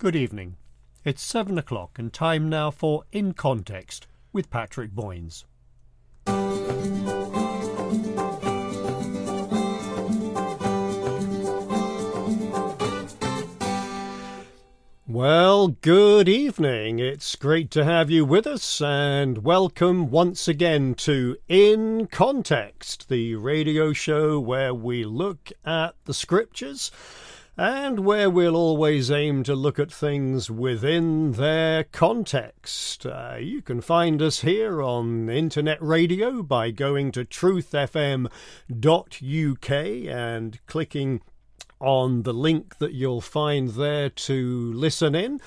Good evening. It's seven o'clock and time now for In Context with Patrick Boynes. Well, good evening. It's great to have you with us, and welcome once again to In Context, the radio show where we look at the scriptures and where we'll always aim to look at things within their context. Uh, you can find us here on internet radio by going to truthfm.uk and clicking on the link that you'll find there to listen in.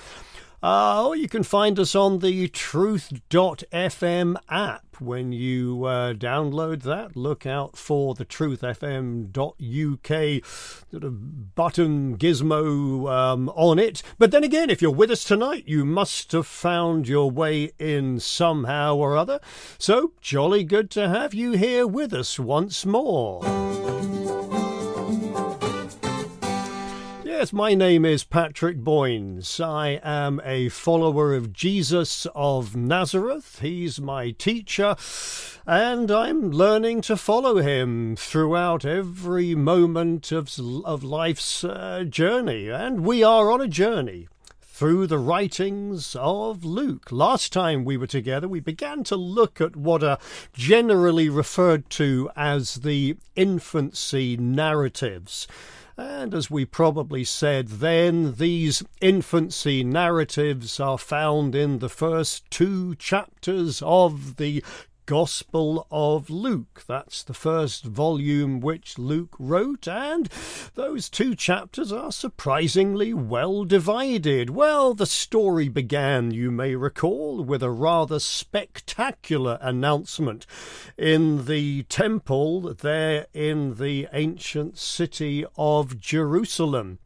Uh, or you can find us on the truth.fm app. When you uh, download that, look out for the truthfm.uk sort of button gizmo um, on it. But then again, if you're with us tonight, you must have found your way in somehow or other. So, jolly good to have you here with us once more. Yes, my name is Patrick Boynes. I am a follower of Jesus of Nazareth. He's my teacher, and I'm learning to follow him throughout every moment of, of life's uh, journey. And we are on a journey through the writings of Luke. Last time we were together, we began to look at what are generally referred to as the infancy narratives. And as we probably said then, these infancy narratives are found in the first two chapters of the Gospel of Luke. That's the first volume which Luke wrote, and those two chapters are surprisingly well divided. Well, the story began, you may recall, with a rather spectacular announcement in the temple there in the ancient city of Jerusalem.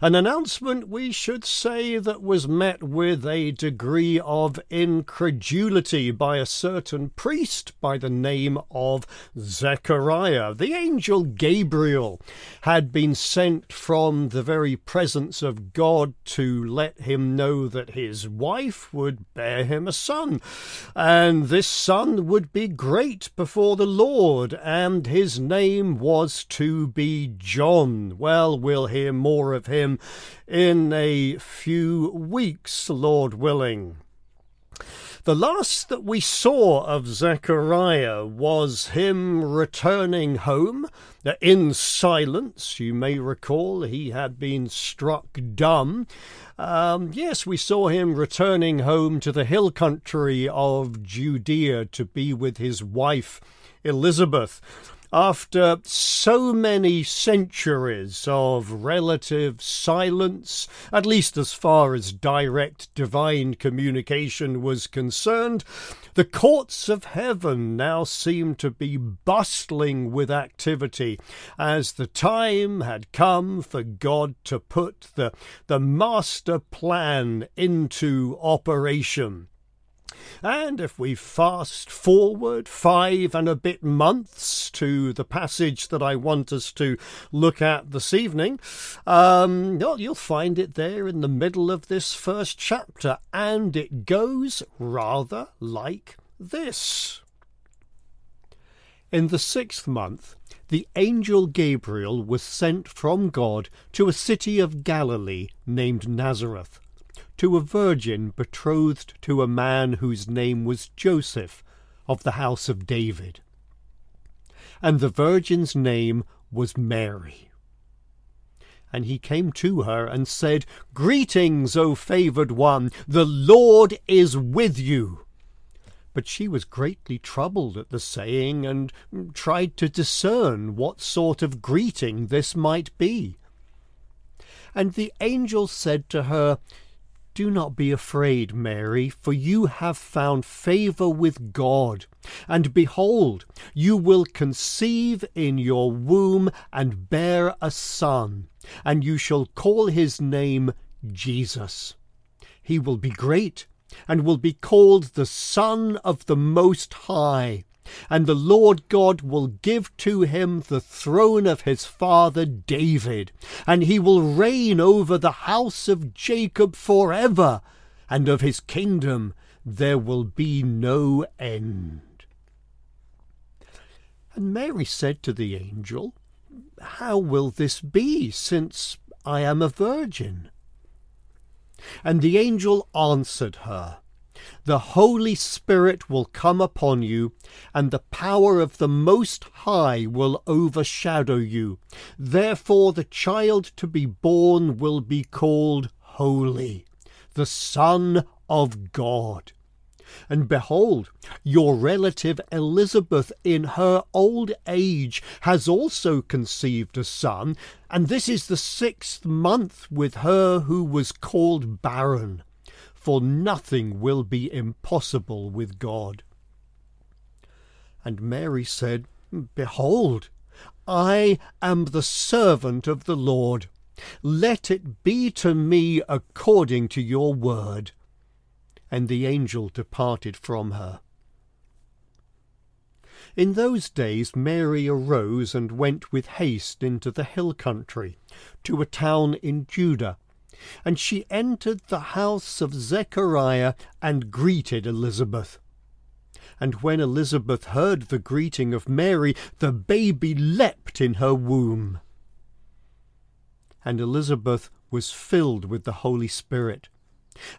An announcement, we should say, that was met with a degree of incredulity by a certain priest by the name of Zechariah. The angel Gabriel had been sent from the very presence of God to let him know that his wife would bear him a son, and this son would be great before the Lord, and his name was to be John. Well, we'll hear more of him in a few weeks, Lord willing. The last that we saw of Zechariah was him returning home in silence. You may recall he had been struck dumb. Um, yes, we saw him returning home to the hill country of Judea to be with his wife Elizabeth after so many centuries of relative silence, at least as far as direct divine communication was concerned, the courts of heaven now seemed to be bustling with activity as the time had come for God to put the, the master plan into operation. And if we fast forward five and a bit months to the passage that I want us to look at this evening, um, well, you'll find it there in the middle of this first chapter, and it goes rather like this. In the sixth month, the angel Gabriel was sent from God to a city of Galilee named Nazareth to a virgin betrothed to a man whose name was Joseph of the house of David. And the virgin's name was Mary. And he came to her and said, Greetings, O favoured one, the Lord is with you. But she was greatly troubled at the saying, and tried to discern what sort of greeting this might be. And the angel said to her, do not be afraid, Mary, for you have found favour with God. And behold, you will conceive in your womb and bear a son, and you shall call his name Jesus. He will be great, and will be called the Son of the Most High. And the Lord God will give to him the throne of his father David, and he will reign over the house of Jacob forever, and of his kingdom there will be no end. And Mary said to the angel, How will this be, since I am a virgin? And the angel answered her, The Holy Spirit will come upon you, and the power of the Most High will overshadow you. Therefore the child to be born will be called Holy, the Son of God. And behold, your relative Elizabeth in her old age has also conceived a son, and this is the sixth month with her who was called barren, for nothing will be impossible with God. And Mary said, Behold, I am the servant of the Lord. Let it be to me according to your word and the angel departed from her. In those days Mary arose and went with haste into the hill country, to a town in Judah, and she entered the house of Zechariah and greeted Elizabeth. And when Elizabeth heard the greeting of Mary, the baby leapt in her womb. And Elizabeth was filled with the Holy Spirit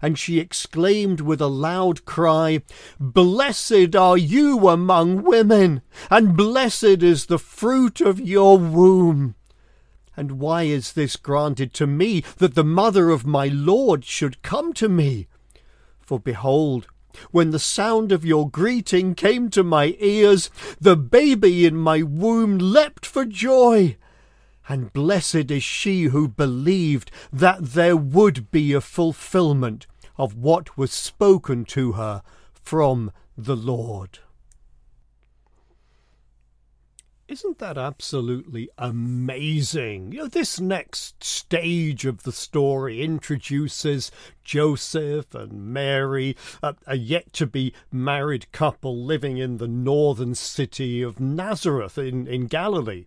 and she exclaimed with a loud cry, Blessed are you among women, and blessed is the fruit of your womb. And why is this granted to me, that the mother of my Lord should come to me? For behold, when the sound of your greeting came to my ears, the baby in my womb leapt for joy and blessed is she who believed that there would be a fulfillment of what was spoken to her from the Lord. Isn't that absolutely amazing? You know, this next stage of the story introduces Joseph and Mary, a, a yet to be married couple living in the northern city of Nazareth in, in Galilee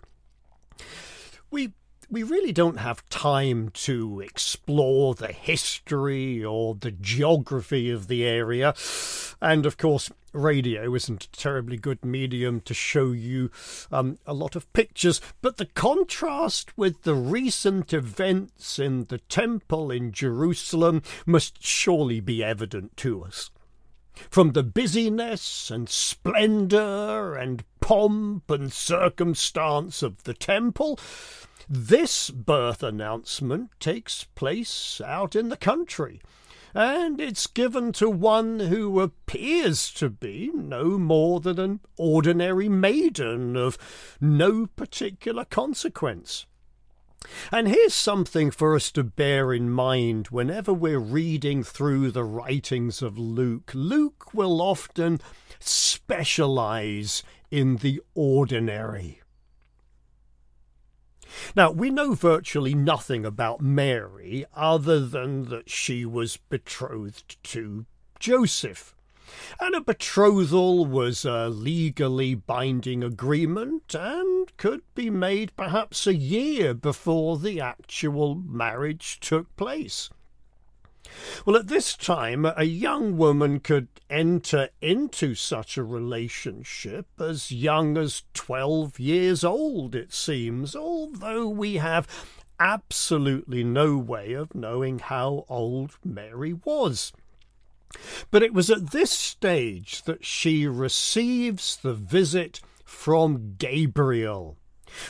we really don't have time to explore the history or the geography of the area. And of course, radio isn't a terribly good medium to show you um, a lot of pictures. But the contrast with the recent events in the temple in Jerusalem must surely be evident to us. From the busyness and splendour and pomp and circumstance of the temple, this birth announcement takes place out in the country, and it's given to one who appears to be no more than an ordinary maiden of no particular consequence. And here's something for us to bear in mind whenever we're reading through the writings of Luke. Luke will often specialize in the ordinary. Now, we know virtually nothing about Mary other than that she was betrothed to Joseph. And a betrothal was a legally binding agreement and could be made perhaps a year before the actual marriage took place. Well, at this time, a young woman could enter into such a relationship as young as 12 years old, it seems, although we have absolutely no way of knowing how old Mary was. But it was at this stage that she receives the visit from Gabriel.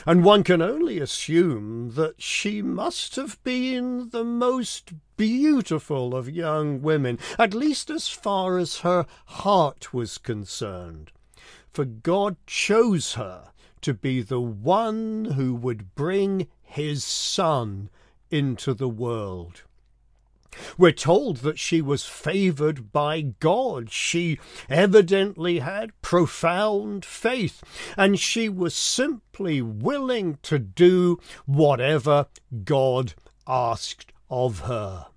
And one can only assume that she must have been the most beautiful of young women, at least as far as her heart was concerned. For God chose her to be the one who would bring his Son into the world. We're told that she was favoured by God. She evidently had profound faith, and she was simply willing to do whatever God asked of her.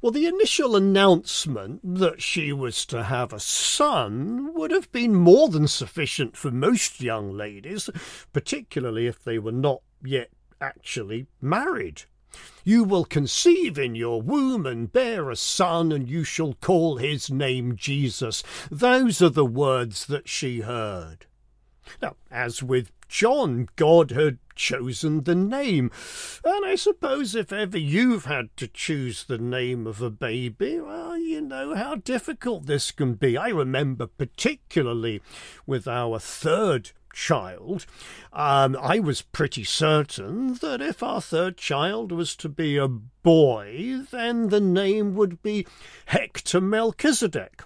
Well, the initial announcement that she was to have a son would have been more than sufficient for most young ladies, particularly if they were not yet actually married. You will conceive in your womb and bear a son, and you shall call his name Jesus. Those are the words that she heard. Now, as with John, God had chosen the name. And I suppose if ever you've had to choose the name of a baby, well, you know how difficult this can be. I remember particularly with our third child, um, I was pretty certain that if our third child was to be a boy, then the name would be Hector Melchizedek.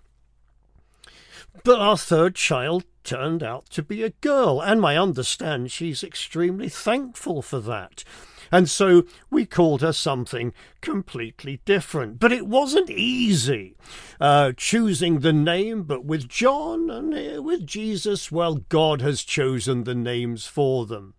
But our third child turned out to be a girl, and I understand she's extremely thankful for that. And so we called her something completely different. But it wasn't easy uh, choosing the name, but with John and uh, with Jesus, well, God has chosen the names for them.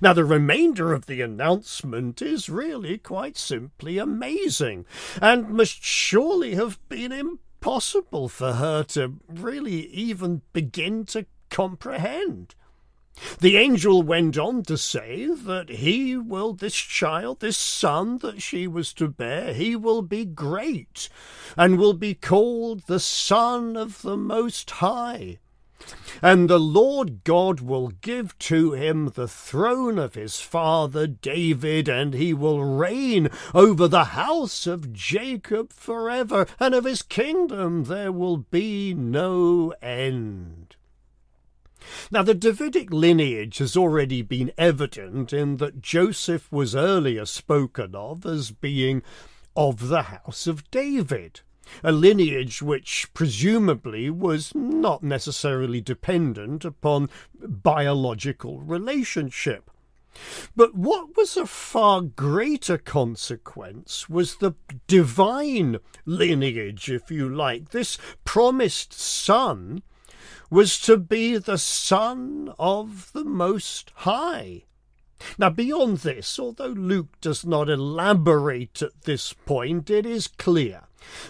Now, the remainder of the announcement is really quite simply amazing, and must surely have been impossible for her to really even begin to comprehend. The angel went on to say that he will, this child, this son that she was to bear, he will be great and will be called the Son of the Most High. And the Lord God will give to him the throne of his father David, and he will reign over the house of Jacob forever, and of his kingdom there will be no end. Now, the Davidic lineage has already been evident in that Joseph was earlier spoken of as being of the house of David, a lineage which presumably was not necessarily dependent upon biological relationship. But what was a far greater consequence was the divine lineage, if you like, this promised son was to be the Son of the Most High. Now, beyond this, although Luke does not elaborate at this point, it is clear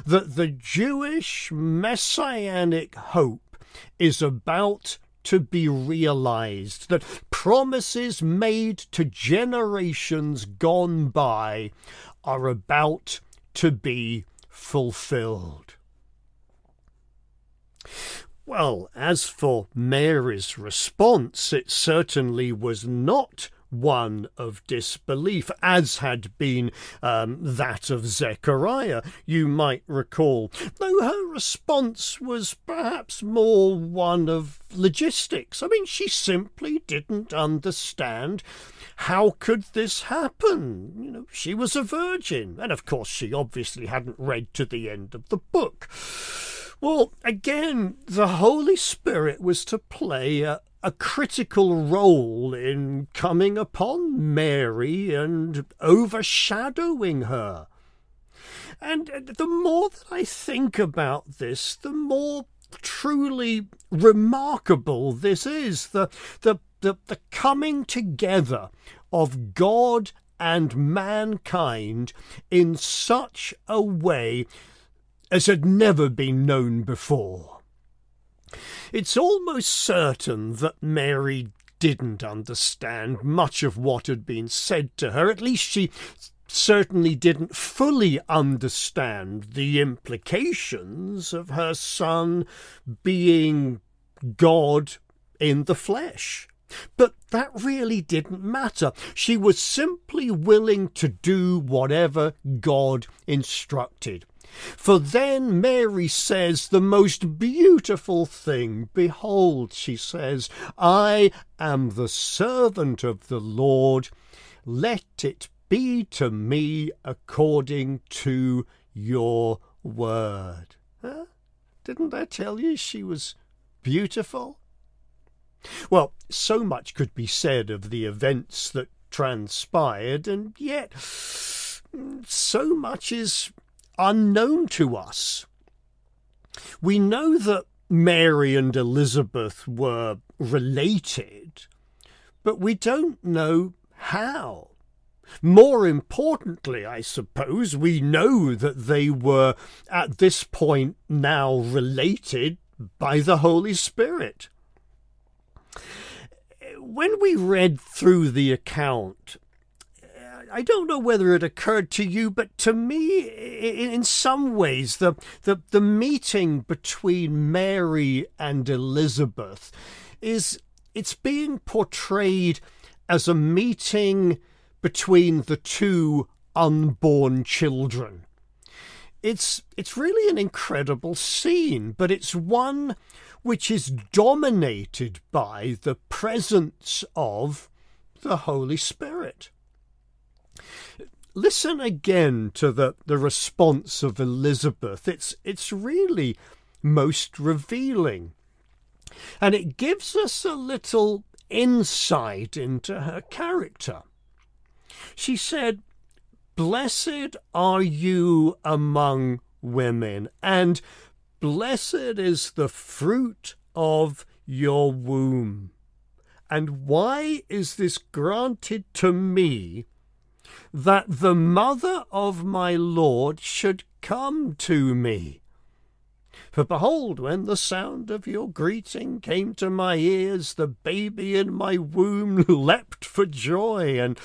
that the Jewish messianic hope is about to be realized, that promises made to generations gone by are about to be fulfilled. Well, as for Mary's response, it certainly was not one of disbelief, as had been um, that of Zechariah, you might recall, though her response was perhaps more one of logistics. I mean, she simply didn't understand how could this happen. You know, she was a virgin, and of course she obviously hadn't read to the end of the book. Well, again, the Holy Spirit was to play a, a critical role in coming upon Mary and overshadowing her. And the more that I think about this, the more truly remarkable this is the, the, the, the coming together of God and mankind in such a way as had never been known before. It's almost certain that Mary didn't understand much of what had been said to her. At least she certainly didn't fully understand the implications of her son being God in the flesh. But that really didn't matter. She was simply willing to do whatever God instructed. For then Mary says the most beautiful thing. Behold, she says, I am the servant of the Lord. Let it be to me according to your word. Huh? Didn't I tell you she was beautiful? Well, so much could be said of the events that transpired, and yet so much is unknown to us. We know that Mary and Elizabeth were related, but we don't know how. More importantly, I suppose, we know that they were at this point now related by the Holy Spirit. When we read through the account, I don't know whether it occurred to you, but to me, in some ways, the, the, the meeting between Mary and Elizabeth is it's being portrayed as a meeting between the two unborn children. It's it's really an incredible scene, but it's one which is dominated by the presence of the Holy Spirit. Listen again to the, the response of Elizabeth. It's it's really most revealing. And it gives us a little insight into her character. She said, Blessed are you among women, and blessed is the fruit of your womb. And why is this granted to me that the mother of my Lord should come to me? For behold, when the sound of your greeting came to my ears, the baby in my womb leapt for joy, and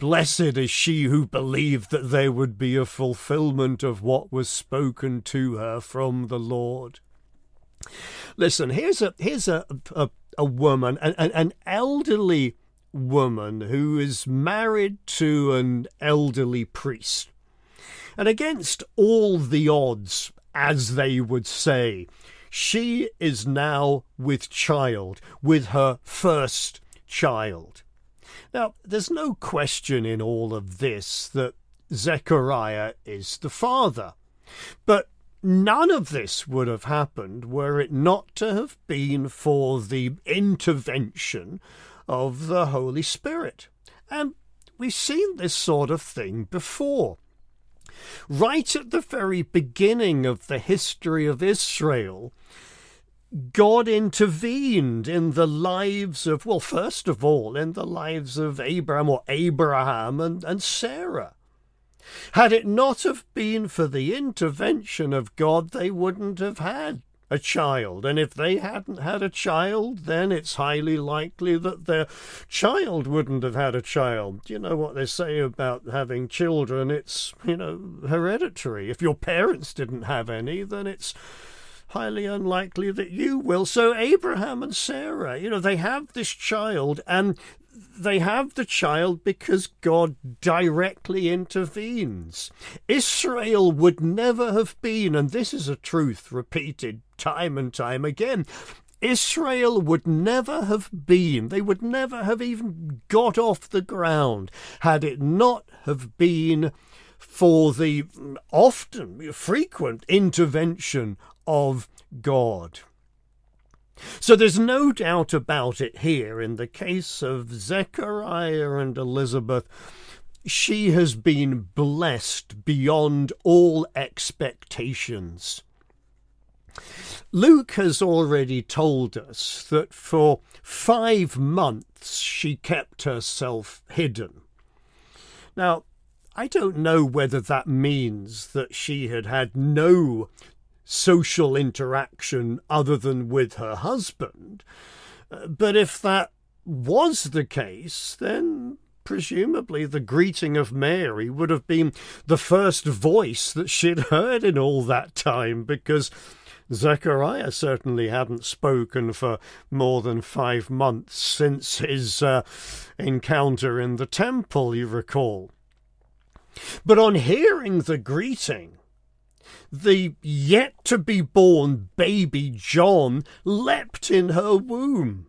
Blessed is she who believed that there would be a fulfillment of what was spoken to her from the Lord. Listen, here's a here's a a, a woman, an, an elderly woman who is married to an elderly priest. And against all the odds, as they would say, she is now with child, with her first child. Now, there's no question in all of this that Zechariah is the father. But none of this would have happened were it not to have been for the intervention of the Holy Spirit. And we've seen this sort of thing before. Right at the very beginning of the history of Israel, God intervened in the lives of, well, first of all, in the lives of Abram or Abraham and, and Sarah. Had it not have been for the intervention of God, they wouldn't have had a child. And if they hadn't had a child, then it's highly likely that their child wouldn't have had a child. You know what they say about having children? It's, you know, hereditary. If your parents didn't have any, then it's highly unlikely that you will. So Abraham and Sarah, you know, they have this child and they have the child because God directly intervenes. Israel would never have been, and this is a truth repeated time and time again. Israel would never have been, they would never have even got off the ground had it not have been for the often frequent intervention of God. So there's no doubt about it here in the case of Zechariah and Elizabeth. She has been blessed beyond all expectations. Luke has already told us that for five months she kept herself hidden. Now, I don't know whether that means that she had had no social interaction other than with her husband. Uh, but if that was the case, then presumably the greeting of Mary would have been the first voice that she'd heard in all that time, because Zechariah certainly hadn't spoken for more than five months since his uh, encounter in the temple, you recall. But on hearing the greeting, the yet to be born baby John leapt in her womb.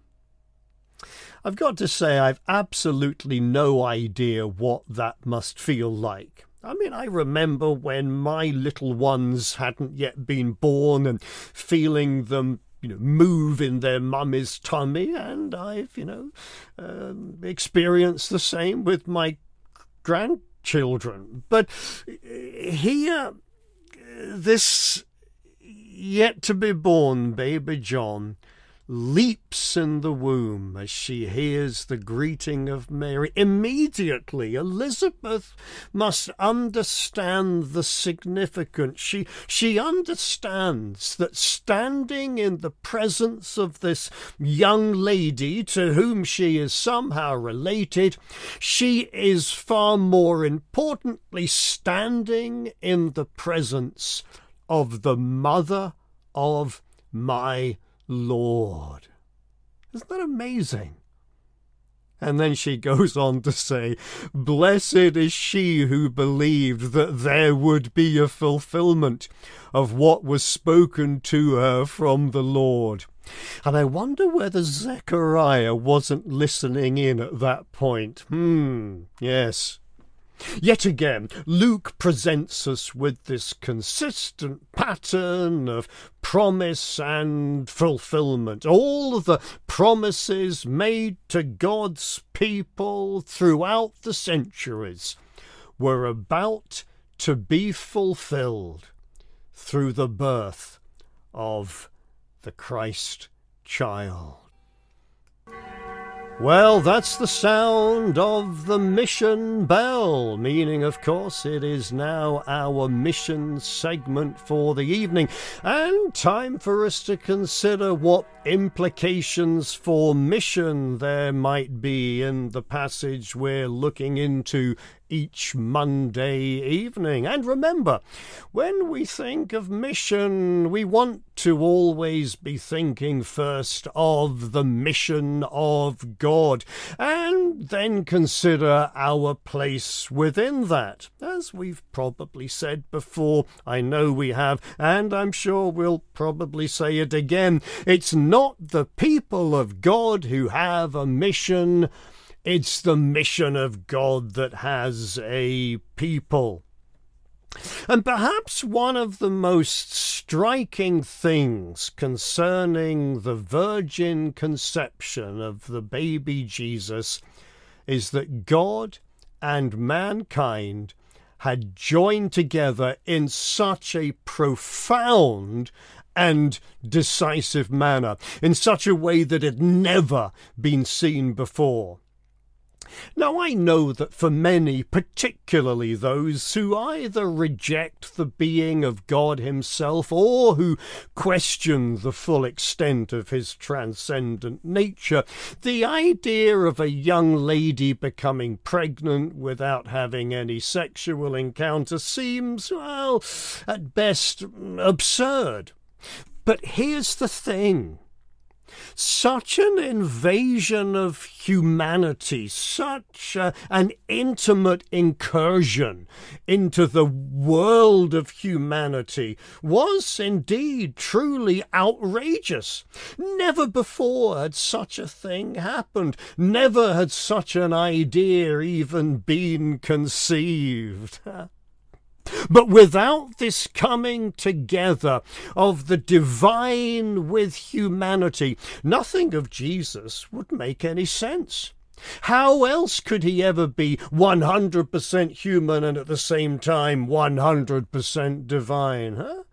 I've got to say, I've absolutely no idea what that must feel like. I mean, I remember when my little ones hadn't yet been born and feeling them you know, move in their mummy's tummy, and I've, you know, um, experienced the same with my grandchildren. But here, this yet to be born baby John leaps in the womb as she hears the greeting of Mary. Immediately, Elizabeth must understand the significance. She, she understands that standing in the presence of this young lady to whom she is somehow related, she is far more importantly standing in the presence of the mother of my Lord. Isn't that amazing? And then she goes on to say, Blessed is she who believed that there would be a fulfillment of what was spoken to her from the Lord. And I wonder whether Zechariah wasn't listening in at that point. Hmm, yes. Yet again, Luke presents us with this consistent pattern of promise and fulfillment. All the promises made to God's people throughout the centuries were about to be fulfilled through the birth of the Christ child. Well, that's the sound of the mission bell, meaning, of course, it is now our mission segment for the evening, and time for us to consider what implications for mission there might be in the passage we're looking into each Monday evening. And remember, when we think of mission, we want to always be thinking first of the mission of God, and then consider our place within that. As we've probably said before, I know we have, and I'm sure we'll probably say it again. It's not the people of God who have a mission it's the mission of God that has a people. And perhaps one of the most striking things concerning the virgin conception of the baby Jesus is that God and mankind had joined together in such a profound and decisive manner, in such a way that had never been seen before. Now, I know that for many, particularly those who either reject the being of God Himself or who question the full extent of His transcendent nature, the idea of a young lady becoming pregnant without having any sexual encounter seems, well, at best, absurd. But here's the thing such an invasion of humanity, such a, an intimate incursion into the world of humanity was indeed truly outrageous. Never before had such a thing happened. Never had such an idea even been conceived. But without this coming together of the divine with humanity, nothing of Jesus would make any sense. How else could he ever be 100% human and at the same time 100% divine, huh?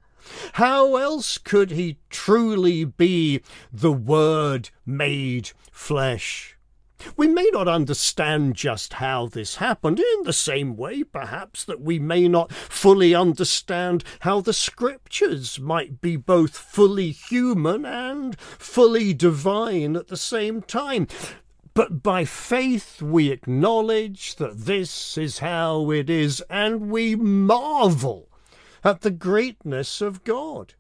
How else could he truly be the Word made flesh? We may not understand just how this happened, in the same way, perhaps, that we may not fully understand how the scriptures might be both fully human and fully divine at the same time. But by faith we acknowledge that this is how it is, and we marvel at the greatness of God.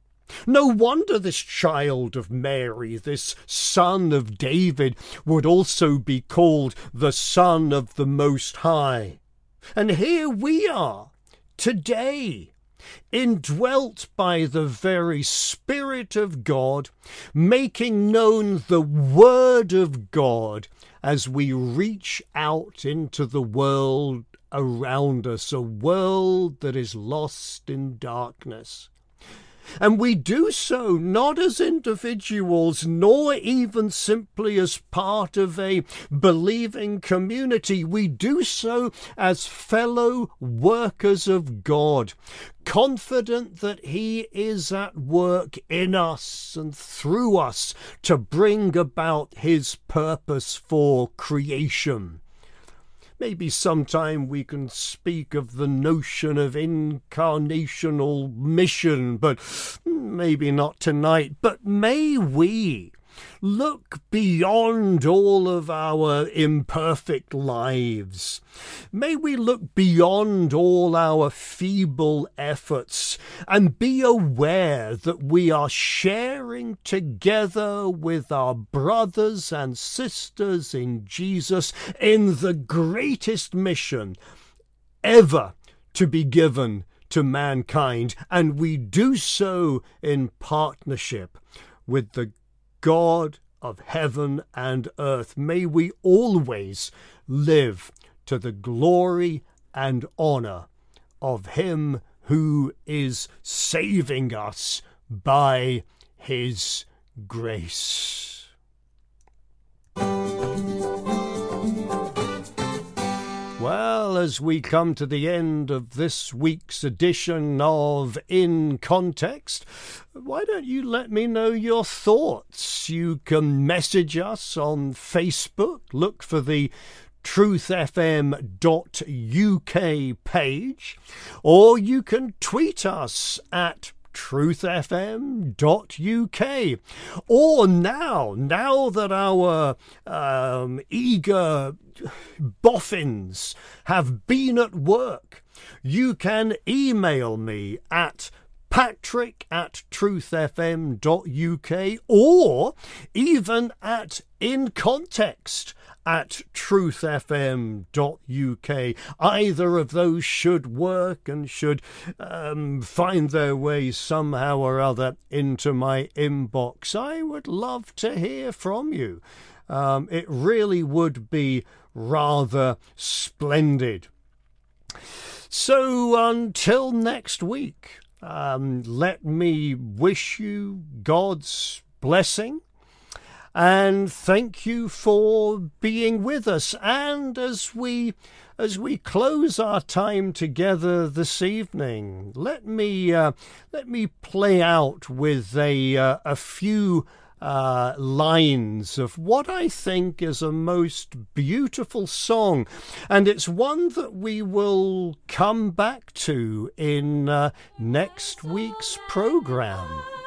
No wonder this child of Mary, this son of David, would also be called the Son of the Most High. And here we are, today, indwelt by the very Spirit of God, making known the Word of God as we reach out into the world around us, a world that is lost in darkness. And we do so not as individuals, nor even simply as part of a believing community. We do so as fellow workers of God, confident that He is at work in us and through us to bring about His purpose for creation. Maybe sometime we can speak of the notion of incarnational mission, but maybe not tonight. But may we look beyond all of our imperfect lives. May we look beyond all our feeble efforts and be aware that we are sharing together with our brothers and sisters in Jesus in the greatest mission ever to be given to mankind, and we do so in partnership with the God of heaven and earth. May we always live to the glory and honor of Him who is saving us by His grace. Well, as we come to the end of this week's edition of In Context, why don't you let me know your thoughts? You can message us on Facebook, look for the truthfm.uk page, or you can tweet us at truthfm.uk. Or now, now that our um, eager boffins have been at work, you can email me at patrick at truthfm.uk or even at in context at truthfm.uk. Either of those should work and should um, find their way somehow or other into my inbox. I would love to hear from you. Um, it really would be rather splendid. So until next week, um, let me wish you God's blessing and thank you for being with us. And as we as we close our time together this evening, let me uh, let me play out with a uh, a few uh, lines of what I think is a most beautiful song, and it's one that we will come back to in uh, next week's program.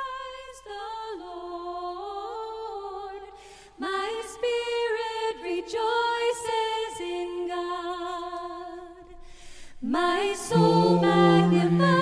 My soul magnifies